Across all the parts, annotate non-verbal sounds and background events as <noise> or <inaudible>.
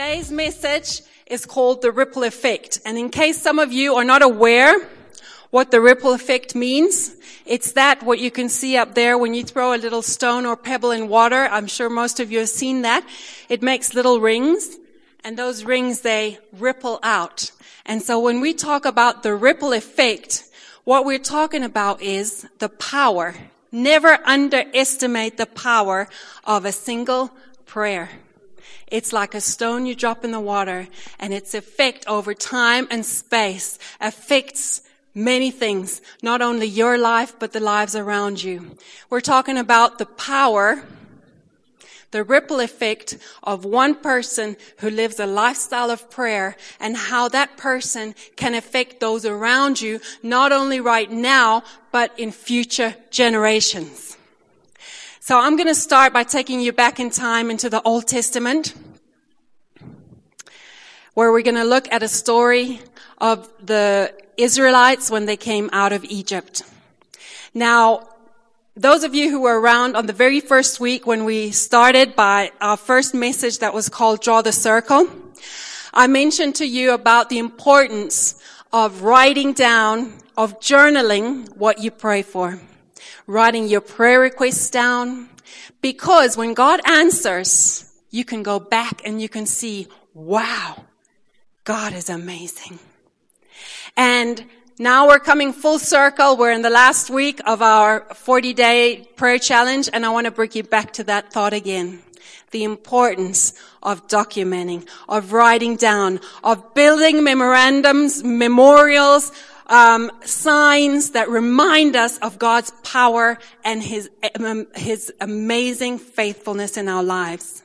Today's message is called the ripple effect. And in case some of you are not aware what the ripple effect means, it's that what you can see up there when you throw a little stone or pebble in water. I'm sure most of you have seen that. It makes little rings and those rings, they ripple out. And so when we talk about the ripple effect, what we're talking about is the power. Never underestimate the power of a single prayer. It's like a stone you drop in the water and its effect over time and space affects many things, not only your life, but the lives around you. We're talking about the power, the ripple effect of one person who lives a lifestyle of prayer and how that person can affect those around you, not only right now, but in future generations. So I'm going to start by taking you back in time into the Old Testament, where we're going to look at a story of the Israelites when they came out of Egypt. Now, those of you who were around on the very first week when we started by our first message that was called Draw the Circle, I mentioned to you about the importance of writing down, of journaling what you pray for writing your prayer requests down. Because when God answers, you can go back and you can see, wow, God is amazing. And now we're coming full circle. We're in the last week of our 40 day prayer challenge and I want to bring you back to that thought again. The importance of documenting, of writing down, of building memorandums, memorials, um, signs that remind us of God's power and His um, His amazing faithfulness in our lives.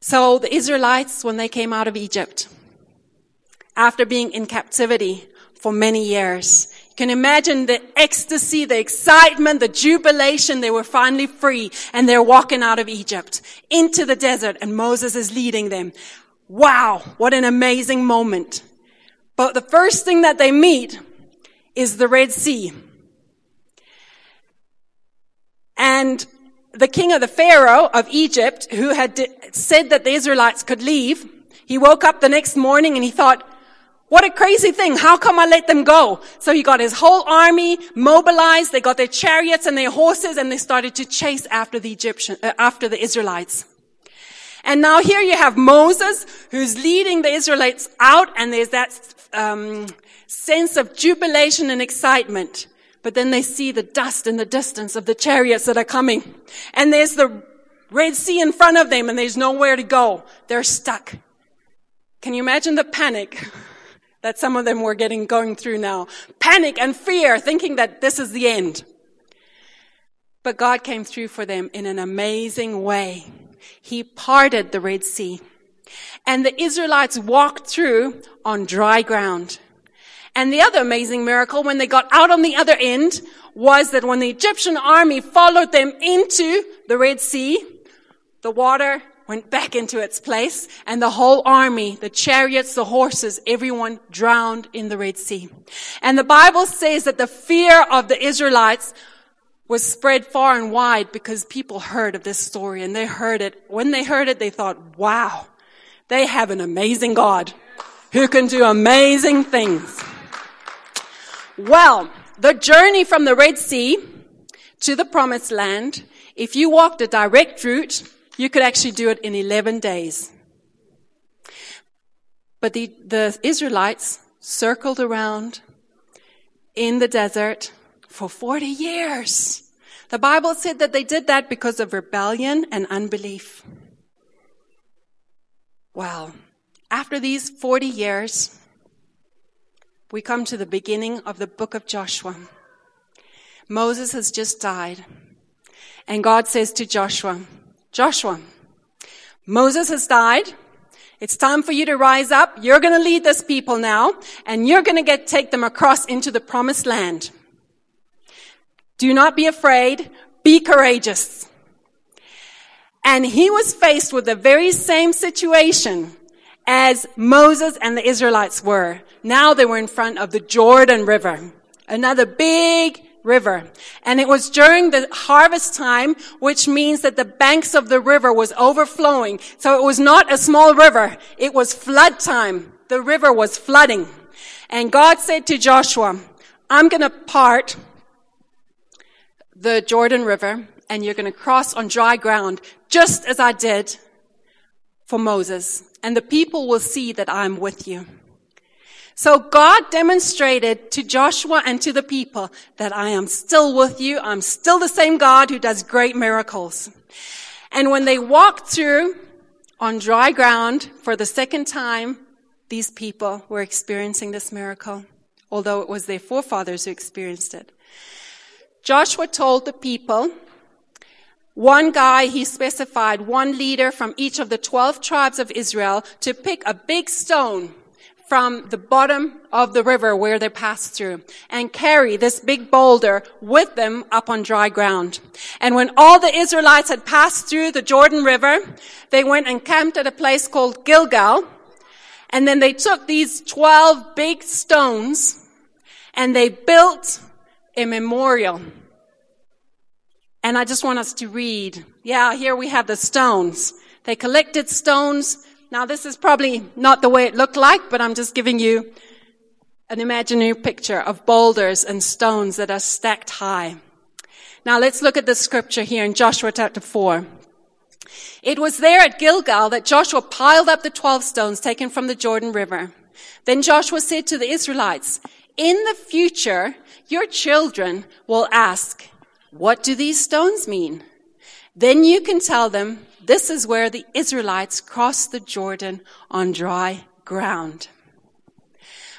So the Israelites, when they came out of Egypt, after being in captivity for many years, you can imagine the ecstasy, the excitement, the jubilation. They were finally free and they're walking out of Egypt into the desert and Moses is leading them. Wow, what an amazing moment. But the first thing that they meet is the Red Sea. And the king of the Pharaoh of Egypt, who had said that the Israelites could leave, he woke up the next morning and he thought, what a crazy thing. How come I let them go? So he got his whole army mobilized. They got their chariots and their horses and they started to chase after the Egyptian, uh, after the Israelites. And now here you have Moses who's leading the Israelites out and there's that um, sense of jubilation and excitement. But then they see the dust in the distance of the chariots that are coming. And there's the Red Sea in front of them and there's nowhere to go. They're stuck. Can you imagine the panic <laughs> that some of them were getting going through now? Panic and fear, thinking that this is the end. But God came through for them in an amazing way. He parted the Red Sea. And the Israelites walked through on dry ground. And the other amazing miracle when they got out on the other end was that when the Egyptian army followed them into the Red Sea, the water went back into its place and the whole army, the chariots, the horses, everyone drowned in the Red Sea. And the Bible says that the fear of the Israelites was spread far and wide because people heard of this story and they heard it. When they heard it, they thought, wow, they have an amazing God who can do amazing things. Well, the journey from the Red Sea to the promised land, if you walked a direct route, you could actually do it in 11 days. But the, the Israelites circled around in the desert for 40 years. The Bible said that they did that because of rebellion and unbelief. Well, after these 40 years, we come to the beginning of the book of Joshua. Moses has just died. And God says to Joshua, Joshua, Moses has died. It's time for you to rise up. You're going to lead this people now, and you're going to get, take them across into the promised land. Do not be afraid. Be courageous. And he was faced with the very same situation as Moses and the Israelites were. Now they were in front of the Jordan River, another big River. And it was during the harvest time, which means that the banks of the river was overflowing. So it was not a small river. It was flood time. The river was flooding. And God said to Joshua, I'm going to part the Jordan River and you're going to cross on dry ground, just as I did for Moses. And the people will see that I'm with you. So God demonstrated to Joshua and to the people that I am still with you. I'm still the same God who does great miracles. And when they walked through on dry ground for the second time, these people were experiencing this miracle, although it was their forefathers who experienced it. Joshua told the people, one guy, he specified one leader from each of the 12 tribes of Israel to pick a big stone from the bottom of the river where they passed through and carry this big boulder with them up on dry ground. And when all the Israelites had passed through the Jordan River, they went and camped at a place called Gilgal. And then they took these 12 big stones and they built a memorial. And I just want us to read. Yeah, here we have the stones. They collected stones now this is probably not the way it looked like, but I'm just giving you an imaginary picture of boulders and stones that are stacked high. Now let's look at the scripture here in Joshua chapter 4. It was there at Gilgal that Joshua piled up the 12 stones taken from the Jordan River. Then Joshua said to the Israelites, in the future, your children will ask, what do these stones mean? Then you can tell them, this is where the Israelites crossed the Jordan on dry ground.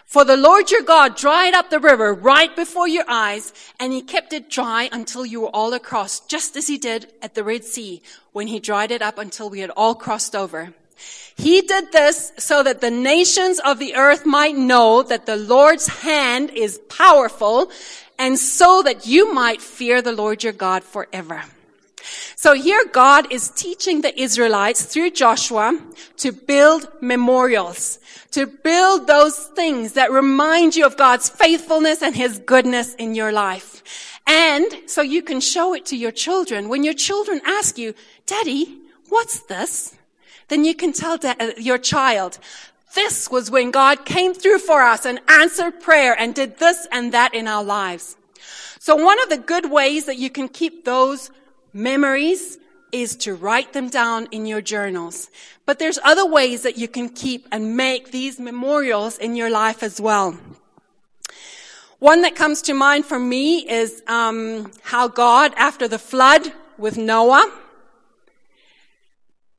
For the Lord your God dried up the river right before your eyes, and he kept it dry until you were all across, just as he did at the Red Sea, when he dried it up until we had all crossed over. He did this so that the nations of the earth might know that the Lord's hand is powerful, and so that you might fear the Lord your God forever. So here God is teaching the Israelites through Joshua to build memorials, to build those things that remind you of God's faithfulness and His goodness in your life. And so you can show it to your children. When your children ask you, Daddy, what's this? Then you can tell uh, your child, this was when God came through for us and answered prayer and did this and that in our lives. So one of the good ways that you can keep those memories is to write them down in your journals. But there's other ways that you can keep and make these memorials in your life as well. One that comes to mind for me is um, how God, after the flood with Noah,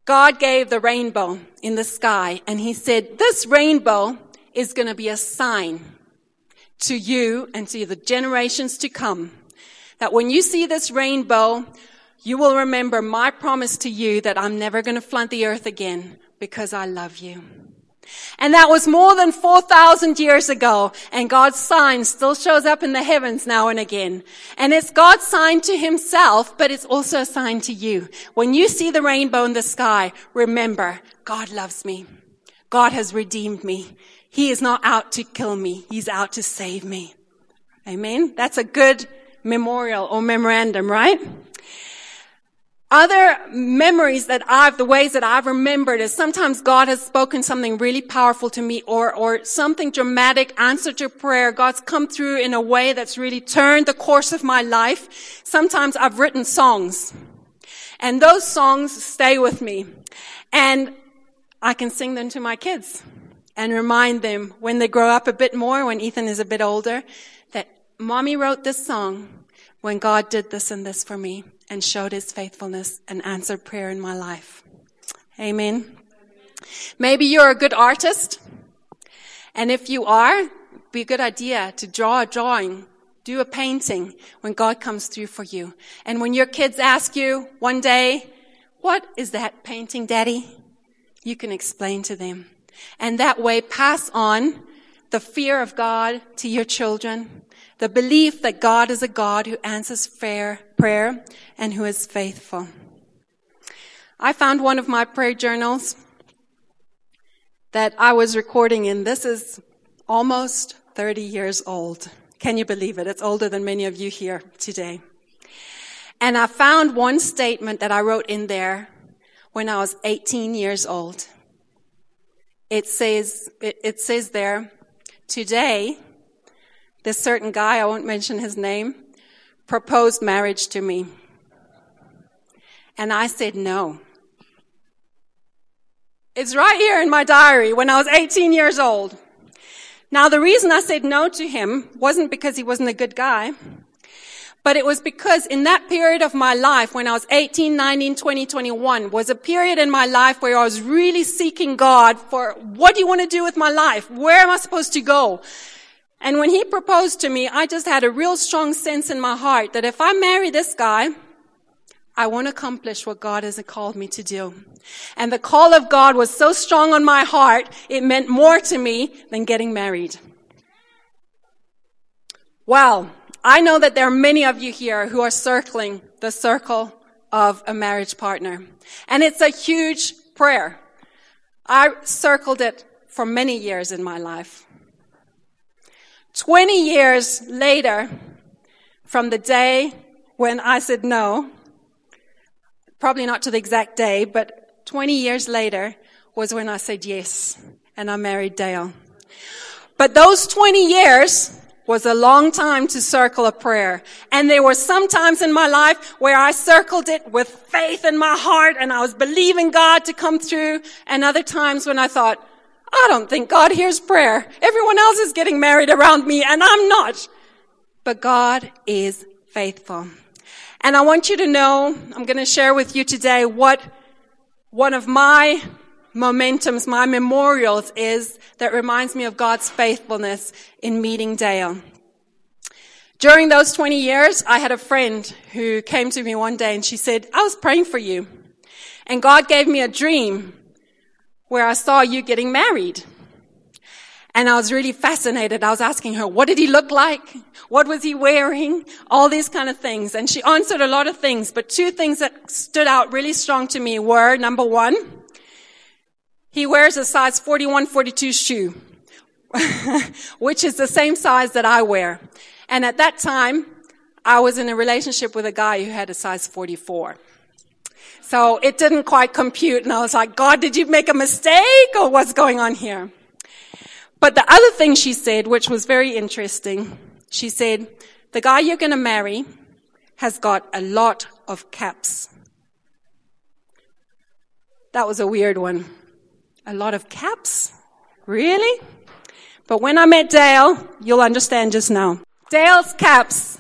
God gave the rainbow in the sky, and He said, "This rainbow is going to be a sign to you and to the generations to come." That when you see this rainbow, you will remember my promise to you that I'm never going to flood the earth again because I love you. And that was more than 4,000 years ago. And God's sign still shows up in the heavens now and again. And it's God's sign to himself, but it's also a sign to you. When you see the rainbow in the sky, remember, God loves me. God has redeemed me. He is not out to kill me. He's out to save me. Amen. That's a good memorial or memorandum, right? Other memories that I've, the ways that I've remembered is sometimes God has spoken something really powerful to me or, or something dramatic, answer to prayer. God's come through in a way that's really turned the course of my life. Sometimes I've written songs and those songs stay with me and I can sing them to my kids and remind them when they grow up a bit more, when Ethan is a bit older, that mommy wrote this song when God did this and this for me and showed his faithfulness and answered prayer in my life. Amen. Maybe you're a good artist. And if you are, it'd be a good idea to draw a drawing, do a painting when God comes through for you. And when your kids ask you one day, what is that painting, daddy? You can explain to them. And that way pass on the fear of God to your children the belief that God is a God who answers fair prayer and who is faithful. I found one of my prayer journals that I was recording in. This is almost 30 years old. Can you believe it? It's older than many of you here today. And I found one statement that I wrote in there when I was 18 years old. It says, it, it says there, today, this certain guy, I won't mention his name, proposed marriage to me. And I said no. It's right here in my diary when I was 18 years old. Now the reason I said no to him wasn't because he wasn't a good guy, but it was because in that period of my life when I was 18, 19, 20, 21 was a period in my life where I was really seeking God for what do you want to do with my life? Where am I supposed to go? And when he proposed to me, I just had a real strong sense in my heart that if I marry this guy, I won't accomplish what God has called me to do. And the call of God was so strong on my heart, it meant more to me than getting married. Well, I know that there are many of you here who are circling the circle of a marriage partner. And it's a huge prayer. I circled it for many years in my life. 20 years later, from the day when I said no, probably not to the exact day, but 20 years later was when I said yes and I married Dale. But those 20 years was a long time to circle a prayer. And there were some times in my life where I circled it with faith in my heart and I was believing God to come through. And other times when I thought, I don't think God hears prayer. Everyone else is getting married around me and I'm not. But God is faithful. And I want you to know, I'm going to share with you today what one of my momentums, my memorials is that reminds me of God's faithfulness in meeting Dale. During those 20 years, I had a friend who came to me one day and she said, I was praying for you. And God gave me a dream where I saw you getting married. And I was really fascinated. I was asking her, what did he look like? What was he wearing? All these kind of things. And she answered a lot of things, but two things that stood out really strong to me were, number one, he wears a size 41, 42 shoe, <laughs> which is the same size that I wear. And at that time, I was in a relationship with a guy who had a size 44. So it didn't quite compute. And I was like, God, did you make a mistake or what's going on here? But the other thing she said, which was very interesting, she said, the guy you're going to marry has got a lot of caps. That was a weird one. A lot of caps? Really? But when I met Dale, you'll understand just now. Dale's caps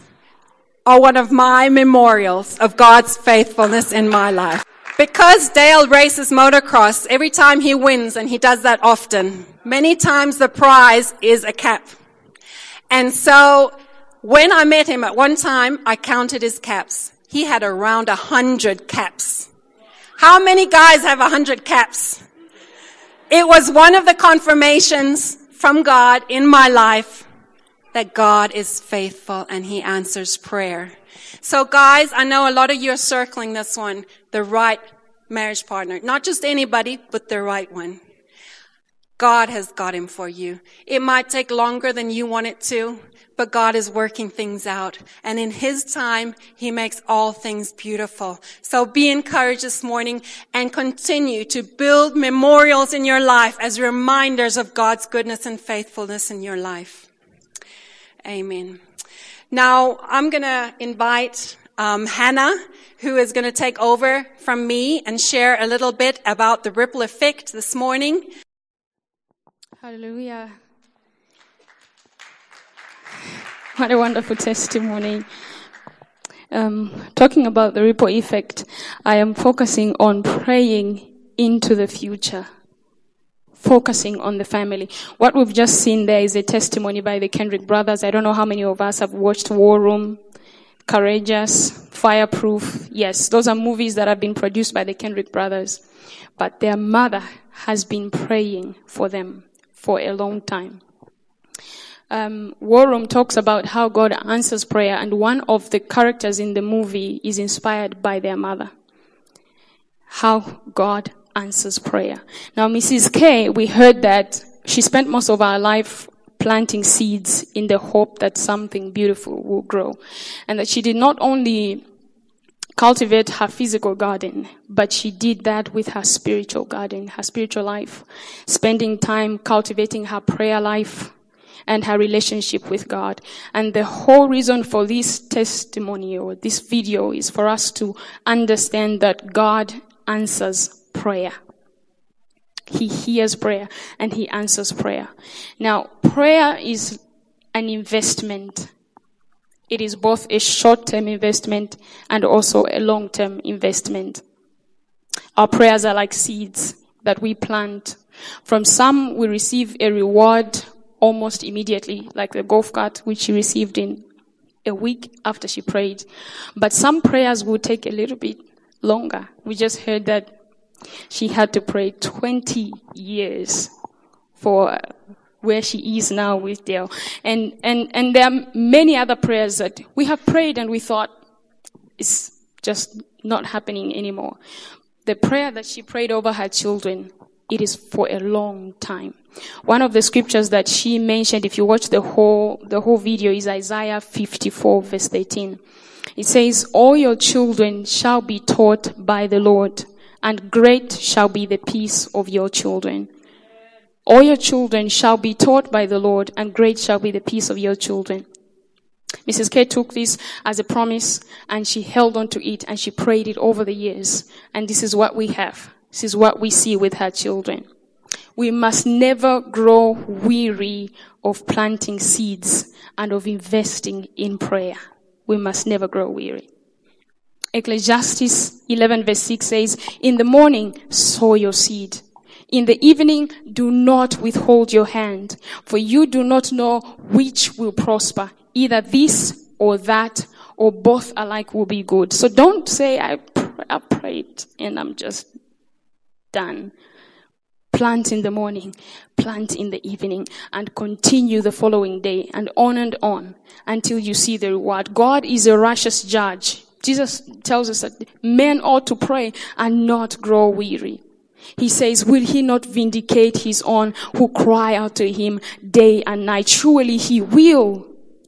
are one of my memorials of God's faithfulness in my life. Because Dale races motocross, every time he wins, and he does that often, many times the prize is a cap. And so when I met him at one time, I counted his caps. He had around a hundred caps. How many guys have a hundred caps? It was one of the confirmations from God in my life that God is faithful and he answers prayer. So guys, I know a lot of you are circling this one, the right marriage partner. Not just anybody, but the right one. God has got him for you. It might take longer than you want it to, but God is working things out. And in His time, He makes all things beautiful. So be encouraged this morning and continue to build memorials in your life as reminders of God's goodness and faithfulness in your life. Amen. Now, I'm going to invite um, Hannah, who is going to take over from me and share a little bit about the ripple effect this morning. Hallelujah. What a wonderful testimony. Um, talking about the ripple effect, I am focusing on praying into the future focusing on the family. What we've just seen there is a testimony by the Kendrick brothers. I don't know how many of us have watched War Room, Courageous, Fireproof. Yes, those are movies that have been produced by the Kendrick brothers. But their mother has been praying for them for a long time. Um, War Room talks about how God answers prayer, and one of the characters in the movie is inspired by their mother. How God answers prayer. Now, Mrs. K, we heard that she spent most of her life planting seeds in the hope that something beautiful will grow. And that she did not only cultivate her physical garden, but she did that with her spiritual garden, her spiritual life, spending time cultivating her prayer life and her relationship with God. And the whole reason for this testimony or this video is for us to understand that God answers prayer. He hears prayer and he answers prayer. Now, prayer is an investment. It is both a short-term investment and also a long-term investment. Our prayers are like seeds that we plant. From some, we receive a reward almost immediately, like the golf cart, which she received in a week after she prayed. But some prayers will take a little bit longer. We just heard that she had to pray 20 years for where she is now with Dale. And, and, and there are many other prayers that we have prayed and we thought it's just not happening anymore. The prayer that she prayed over her children, it is for a long time. One of the scriptures that she mentioned, if you watch the whole, the whole video is Isaiah 54 verse 13. It says, all your children shall be taught by the Lord and great shall be the peace of your children. All your children shall be taught by the Lord, and great shall be the peace of your children. Mrs. K took this as a promise and she held on to it and she prayed it over the years. And this is what we have. This is what we see with her children. We must never grow weary of planting seeds and of investing in prayer. We must never grow weary. Ecclesiastes 11 verse 6 says, In the morning, sow your seed. In the evening, do not withhold your hand, for you do not know which will prosper. Either this or that, or both alike will be good. So don't say, I, pr- I prayed and I'm just done. Plant in the morning, plant in the evening, and continue the following day, and on and on until you see the reward. God is a righteous judge. Jesus tells us that men ought to pray and not grow weary. He says, will he not vindicate his own who cry out to him day and night? Surely he will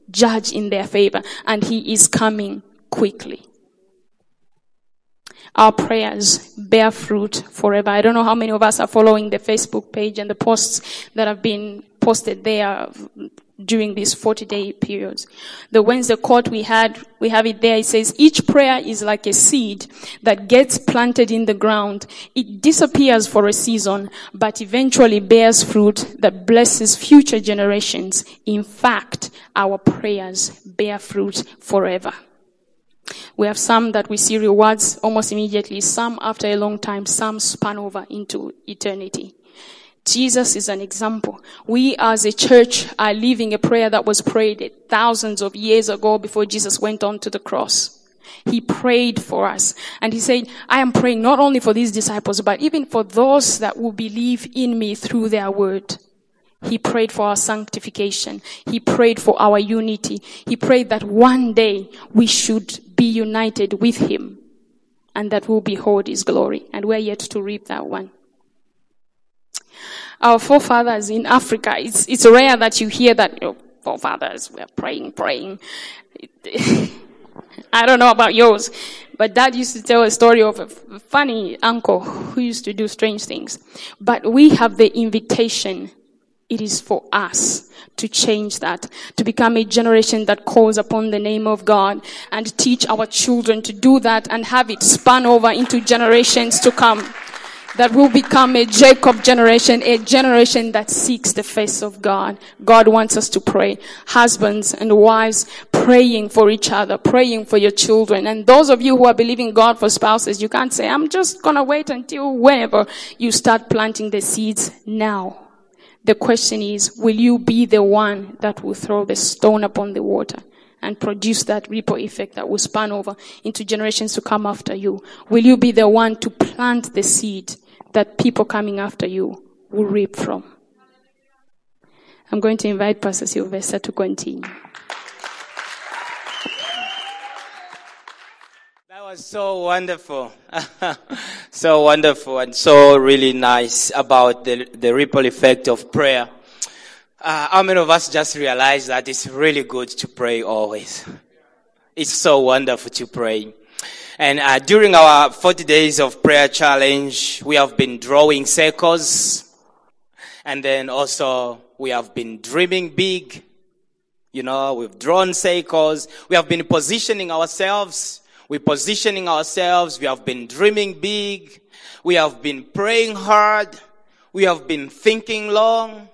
judge in their favor and he is coming quickly. Our prayers bear fruit forever. I don't know how many of us are following the Facebook page and the posts that have been posted there during these 40 day periods. The Wednesday quote we had, we have it there. It says, each prayer is like a seed that gets planted in the ground. It disappears for a season, but eventually bears fruit that blesses future generations. In fact, our prayers bear fruit forever. We have some that we see rewards almost immediately, some after a long time, some span over into eternity. Jesus is an example. We as a church are living a prayer that was prayed thousands of years ago before Jesus went on to the cross. He prayed for us and he said, I am praying not only for these disciples, but even for those that will believe in me through their word. He prayed for our sanctification. He prayed for our unity. He prayed that one day we should be united with him and that we'll behold his glory. And we're yet to reap that one our forefathers in Africa, it's, it's rare that you hear that your forefathers were praying, praying. <laughs> I don't know about yours, but dad used to tell a story of a funny uncle who used to do strange things. But we have the invitation. It is for us to change that, to become a generation that calls upon the name of God and teach our children to do that and have it span over into generations to come that will become a Jacob generation, a generation that seeks the face of God. God wants us to pray. Husbands and wives praying for each other, praying for your children. And those of you who are believing God for spouses, you can't say, I'm just gonna wait until whenever you start planting the seeds now. The question is, will you be the one that will throw the stone upon the water? and produce that ripple effect that will span over into generations to come after you? Will you be the one to plant the seed that people coming after you will reap from. I'm going to invite Pastor Sylvester to continue. That was so wonderful. <laughs> so wonderful and so really nice about the, the ripple effect of prayer. Uh, how many of us just realize that it's really good to pray always? It's so wonderful to pray. And uh, during our 40 days of prayer challenge, we have been drawing circles. And then also we have been dreaming big. You know, we've drawn circles. We have been positioning ourselves. We're positioning ourselves. We have been dreaming big. We have been praying hard. We have been thinking long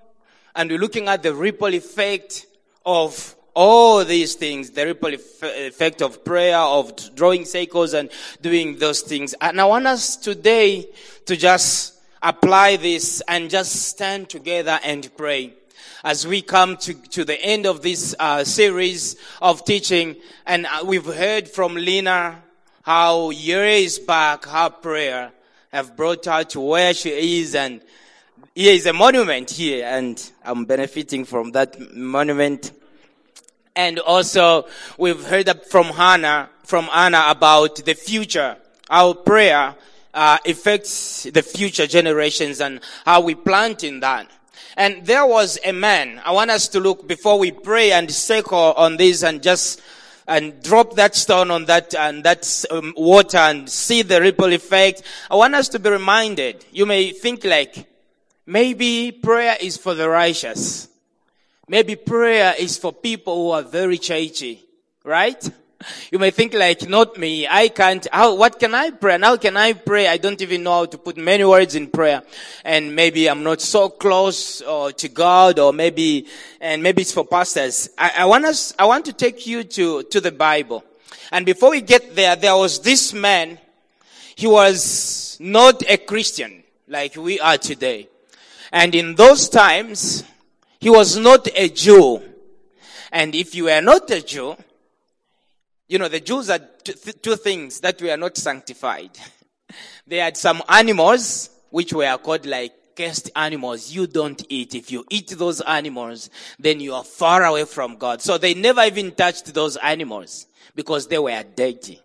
and we're looking at the ripple effect of all these things, the ripple effect of prayer, of drawing circles and doing those things. And I want us today to just apply this and just stand together and pray as we come to, to the end of this uh, series of teaching. And uh, we've heard from Lena how years back her prayer have brought her to where she is and here is a monument here, and I'm benefiting from that monument. And also, we've heard from Hannah, from Anna about the future. Our prayer uh, affects the future generations and how we plant in that. And there was a man. I want us to look before we pray and circle on this and just and drop that stone on that and that um, water and see the ripple effect. I want us to be reminded. You may think like, Maybe prayer is for the righteous. Maybe prayer is for people who are very churchy, right? You may think like, not me, I can't, how, what can I pray? And how can I pray? I don't even know how to put many words in prayer. And maybe I'm not so close or to God or maybe, and maybe it's for pastors. I, I want us, I want to take you to, to the Bible. And before we get there, there was this man. He was not a Christian like we are today. And in those times, he was not a Jew. And if you were not a Jew, you know, the Jews had two things that were not sanctified. <laughs> they had some animals, which were called like cursed animals you don't eat. If you eat those animals, then you are far away from God. So they never even touched those animals because they were dirty.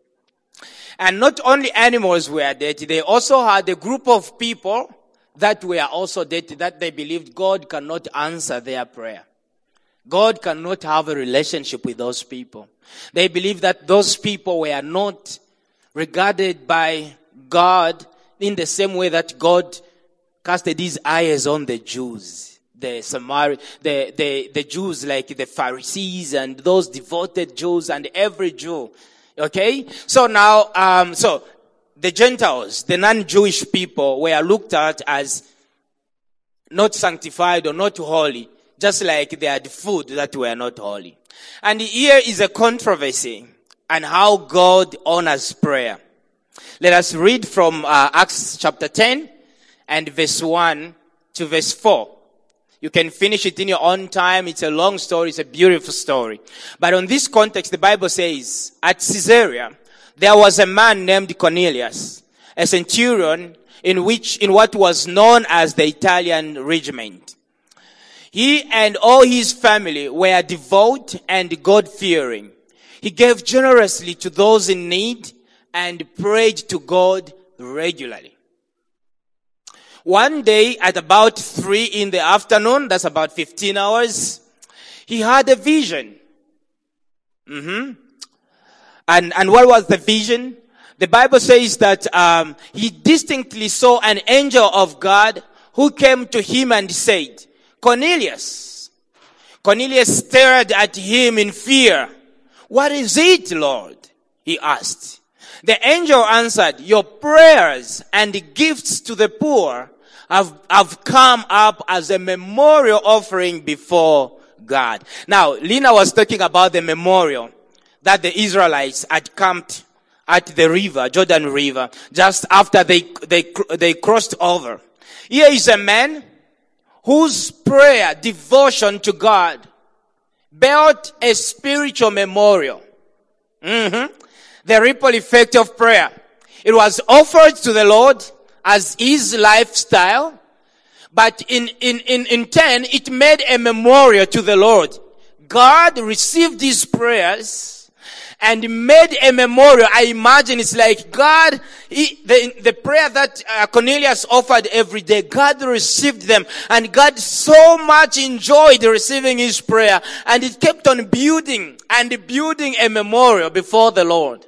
And not only animals were dirty, they also had a group of people that were also dirty, that they believed God cannot answer their prayer. God cannot have a relationship with those people. They believed that those people were not regarded by God in the same way that God casted his eyes on the Jews. The Samari, the, the, the Jews like the Pharisees and those devoted Jews and every Jew. Okay? So now, um, so the Gentiles, the non-Jewish people were looked at as not sanctified or not holy, just like they had food that were not holy. And here is a controversy and how God honors prayer. Let us read from uh, Acts chapter 10 and verse 1 to verse 4. You can finish it in your own time. It's a long story. It's a beautiful story. But on this context, the Bible says, at Caesarea, there was a man named Cornelius, a centurion in which, in what was known as the Italian regiment. He and all his family were devout and God-fearing. He gave generously to those in need and prayed to God regularly. One day at about three in the afternoon, that's about 15 hours, he had a vision. Mm-hmm. And, and what was the vision? The Bible says that um, he distinctly saw an angel of God who came to him and said, Cornelius. Cornelius stared at him in fear. What is it, Lord? He asked. The angel answered, your prayers and gifts to the poor have, have come up as a memorial offering before God. Now, Lena was talking about the memorial that the Israelites had camped at the river, Jordan River, just after they, they, they crossed over. Here is a man whose prayer, devotion to God, built a spiritual memorial. Mm-hmm. The ripple effect of prayer. It was offered to the Lord as his lifestyle, but in, in, in, in turn, it made a memorial to the Lord. God received these prayers and made a memorial. I imagine it's like God, he, the, the prayer that uh, Cornelius offered every day, God received them and God so much enjoyed receiving his prayer and it kept on building and building a memorial before the Lord.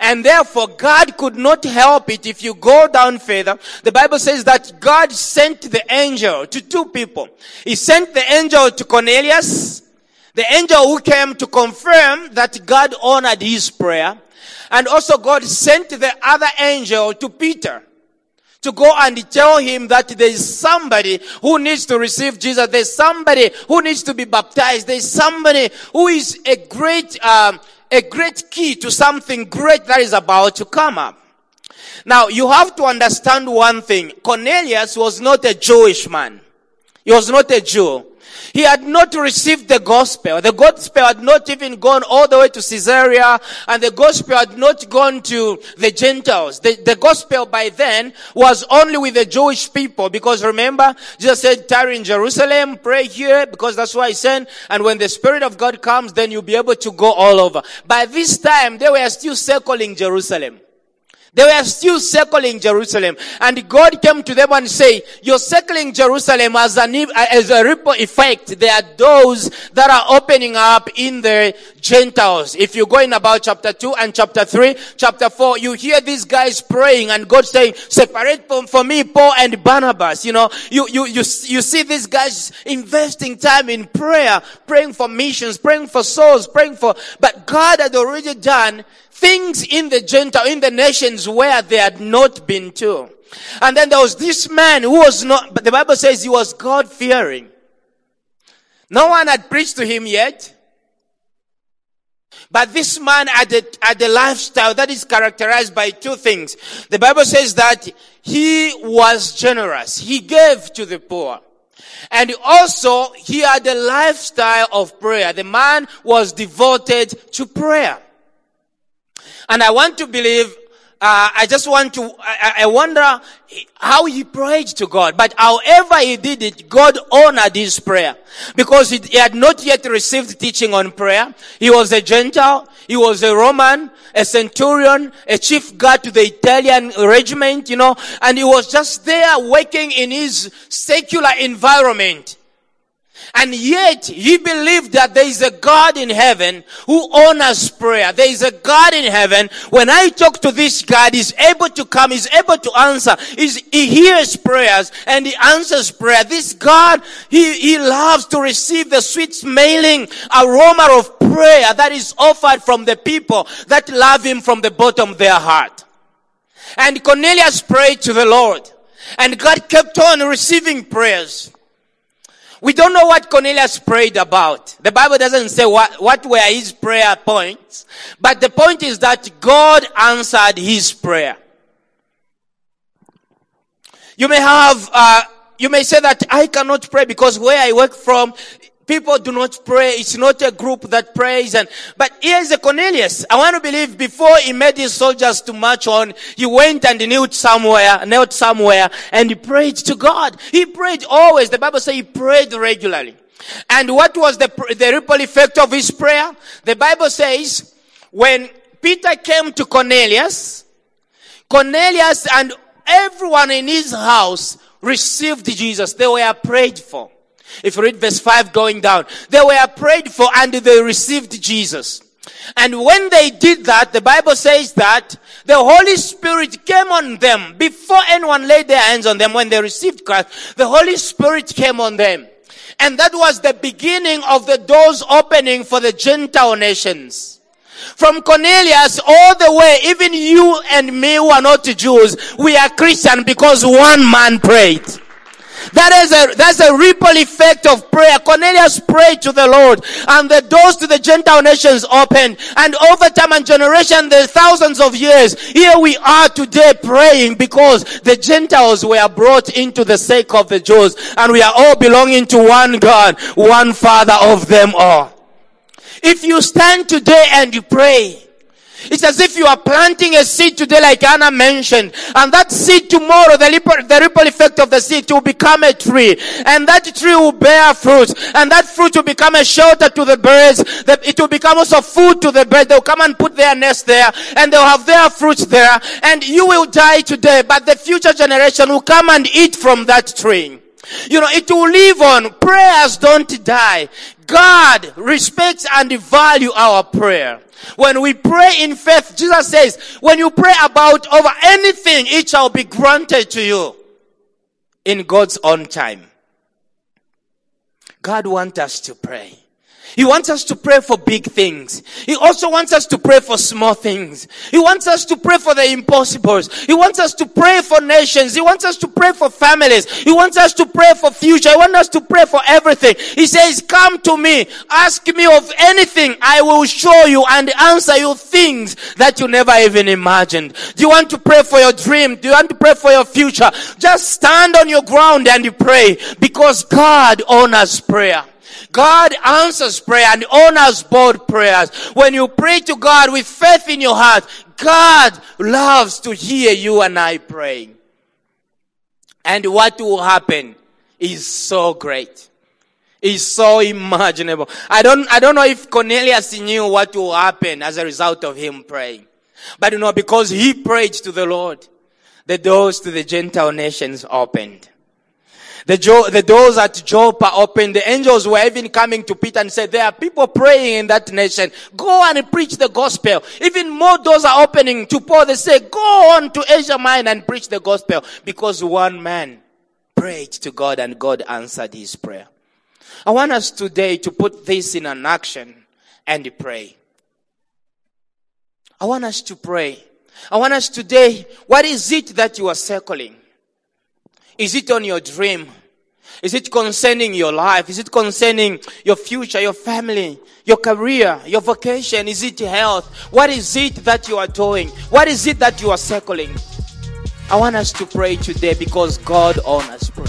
And therefore, God could not help it. If you go down further, the Bible says that God sent the angel to two people. He sent the angel to Cornelius, the angel who came to confirm that God honored his prayer. And also God sent the other angel to Peter to go and tell him that there is somebody who needs to receive Jesus. There's somebody who needs to be baptized. There's somebody who is a great, um, a great key to something great that is about to come up. Now, you have to understand one thing. Cornelius was not a Jewish man. He was not a Jew. He had not received the gospel. The gospel had not even gone all the way to Caesarea and the gospel had not gone to the Gentiles. The, the gospel by then was only with the Jewish people because remember, Jesus said, tarry in Jerusalem, pray here because that's why he sent. And when the Spirit of God comes, then you'll be able to go all over. By this time, they were still circling Jerusalem. They were still circling Jerusalem. And God came to them and say, you're circling Jerusalem as, an, as a ripple effect. There are doors that are opening up in the Gentiles. If you go in about chapter 2 and chapter 3, chapter 4, you hear these guys praying and God saying, separate for, for me Paul and Barnabas. You know, you, you, you, you see these guys investing time in prayer, praying for missions, praying for souls, praying for, but God had already done things in the Gentile, in the nations where they had not been to. And then there was this man who was not, but the Bible says he was God fearing. No one had preached to him yet. But this man had a, had a lifestyle that is characterized by two things. The Bible says that he was generous. He gave to the poor. And also, he had a lifestyle of prayer. The man was devoted to prayer. And I want to believe, uh, I just want to, I, I wonder how he prayed to God. But however he did it, God honored his prayer. Because he, he had not yet received teaching on prayer. He was a Gentile. He was a Roman, a centurion, a chief guard to the Italian regiment, you know, and he was just there working in his secular environment. And yet he believed that there is a God in heaven who honors prayer. There is a God in heaven. When I talk to this God, he's able to come, he's able to answer. He's, he hears prayers and he answers prayer. This God, he, he loves to receive the sweet smelling aroma of prayer that is offered from the people that love him from the bottom of their heart. And Cornelius prayed to the Lord and God kept on receiving prayers. We don't know what Cornelius prayed about. The Bible doesn't say what, what were his prayer points. But the point is that God answered his prayer. You may have, uh, you may say that I cannot pray because where I work from, People do not pray. It's not a group that prays. And, but here's a Cornelius. I want to believe before he made his soldiers to march on, he went and knelt somewhere, knelt somewhere and he prayed to God. He prayed always. The Bible says he prayed regularly. And what was the, the ripple effect of his prayer? The Bible says when Peter came to Cornelius, Cornelius and everyone in his house received Jesus. They were prayed for. If you read verse 5 going down, they were prayed for and they received Jesus. And when they did that, the Bible says that the Holy Spirit came on them before anyone laid their hands on them when they received Christ. The Holy Spirit came on them. And that was the beginning of the doors opening for the Gentile nations. From Cornelius all the way, even you and me who are not Jews, we are Christian because one man prayed. That is a, that's a ripple effect of prayer. Cornelius prayed to the Lord and the doors to the Gentile nations opened. And over time and generation, the thousands of years, here we are today praying because the Gentiles were brought into the sake of the Jews and we are all belonging to one God, one Father of them all. If you stand today and you pray, It's as if you are planting a seed today, like Anna mentioned, and that seed tomorrow, the ripple, the ripple effect of the seed will become a tree, and that tree will bear fruit, and that fruit will become a shelter to the birds. It will become also food to the birds. They'll come and put their nest there, and they'll have their fruits there, and you will die today, but the future generation will come and eat from that tree. You know, it will live on. Prayers don't die. God respects and value our prayer. When we pray in faith, Jesus says, when you pray about over anything, it shall be granted to you in God's own time. God wants us to pray. He wants us to pray for big things. He also wants us to pray for small things. He wants us to pray for the impossibles. He wants us to pray for nations. He wants us to pray for families. He wants us to pray for future. He wants us to pray for everything. He says, come to me. Ask me of anything. I will show you and answer you things that you never even imagined. Do you want to pray for your dream? Do you want to pray for your future? Just stand on your ground and pray because God honors prayer. God answers prayer and honors both prayers. When you pray to God with faith in your heart, God loves to hear you and I praying. And what will happen is so great. Is so imaginable. I don't, I don't know if Cornelius knew what will happen as a result of him praying. But you know, because he prayed to the Lord, the doors to the Gentile nations opened. The, jo- the doors at Joppa opened. The angels were even coming to Peter and said, there are people praying in that nation. Go and preach the gospel. Even more doors are opening to Paul. They say, go on to Asia Minor and preach the gospel because one man prayed to God and God answered his prayer. I want us today to put this in an action and pray. I want us to pray. I want us today, what is it that you are circling? Is it on your dream? Is it concerning your life? Is it concerning your future, your family, your career, your vocation? Is it health? What is it that you are doing? What is it that you are circling? I want us to pray today because God honors prayer.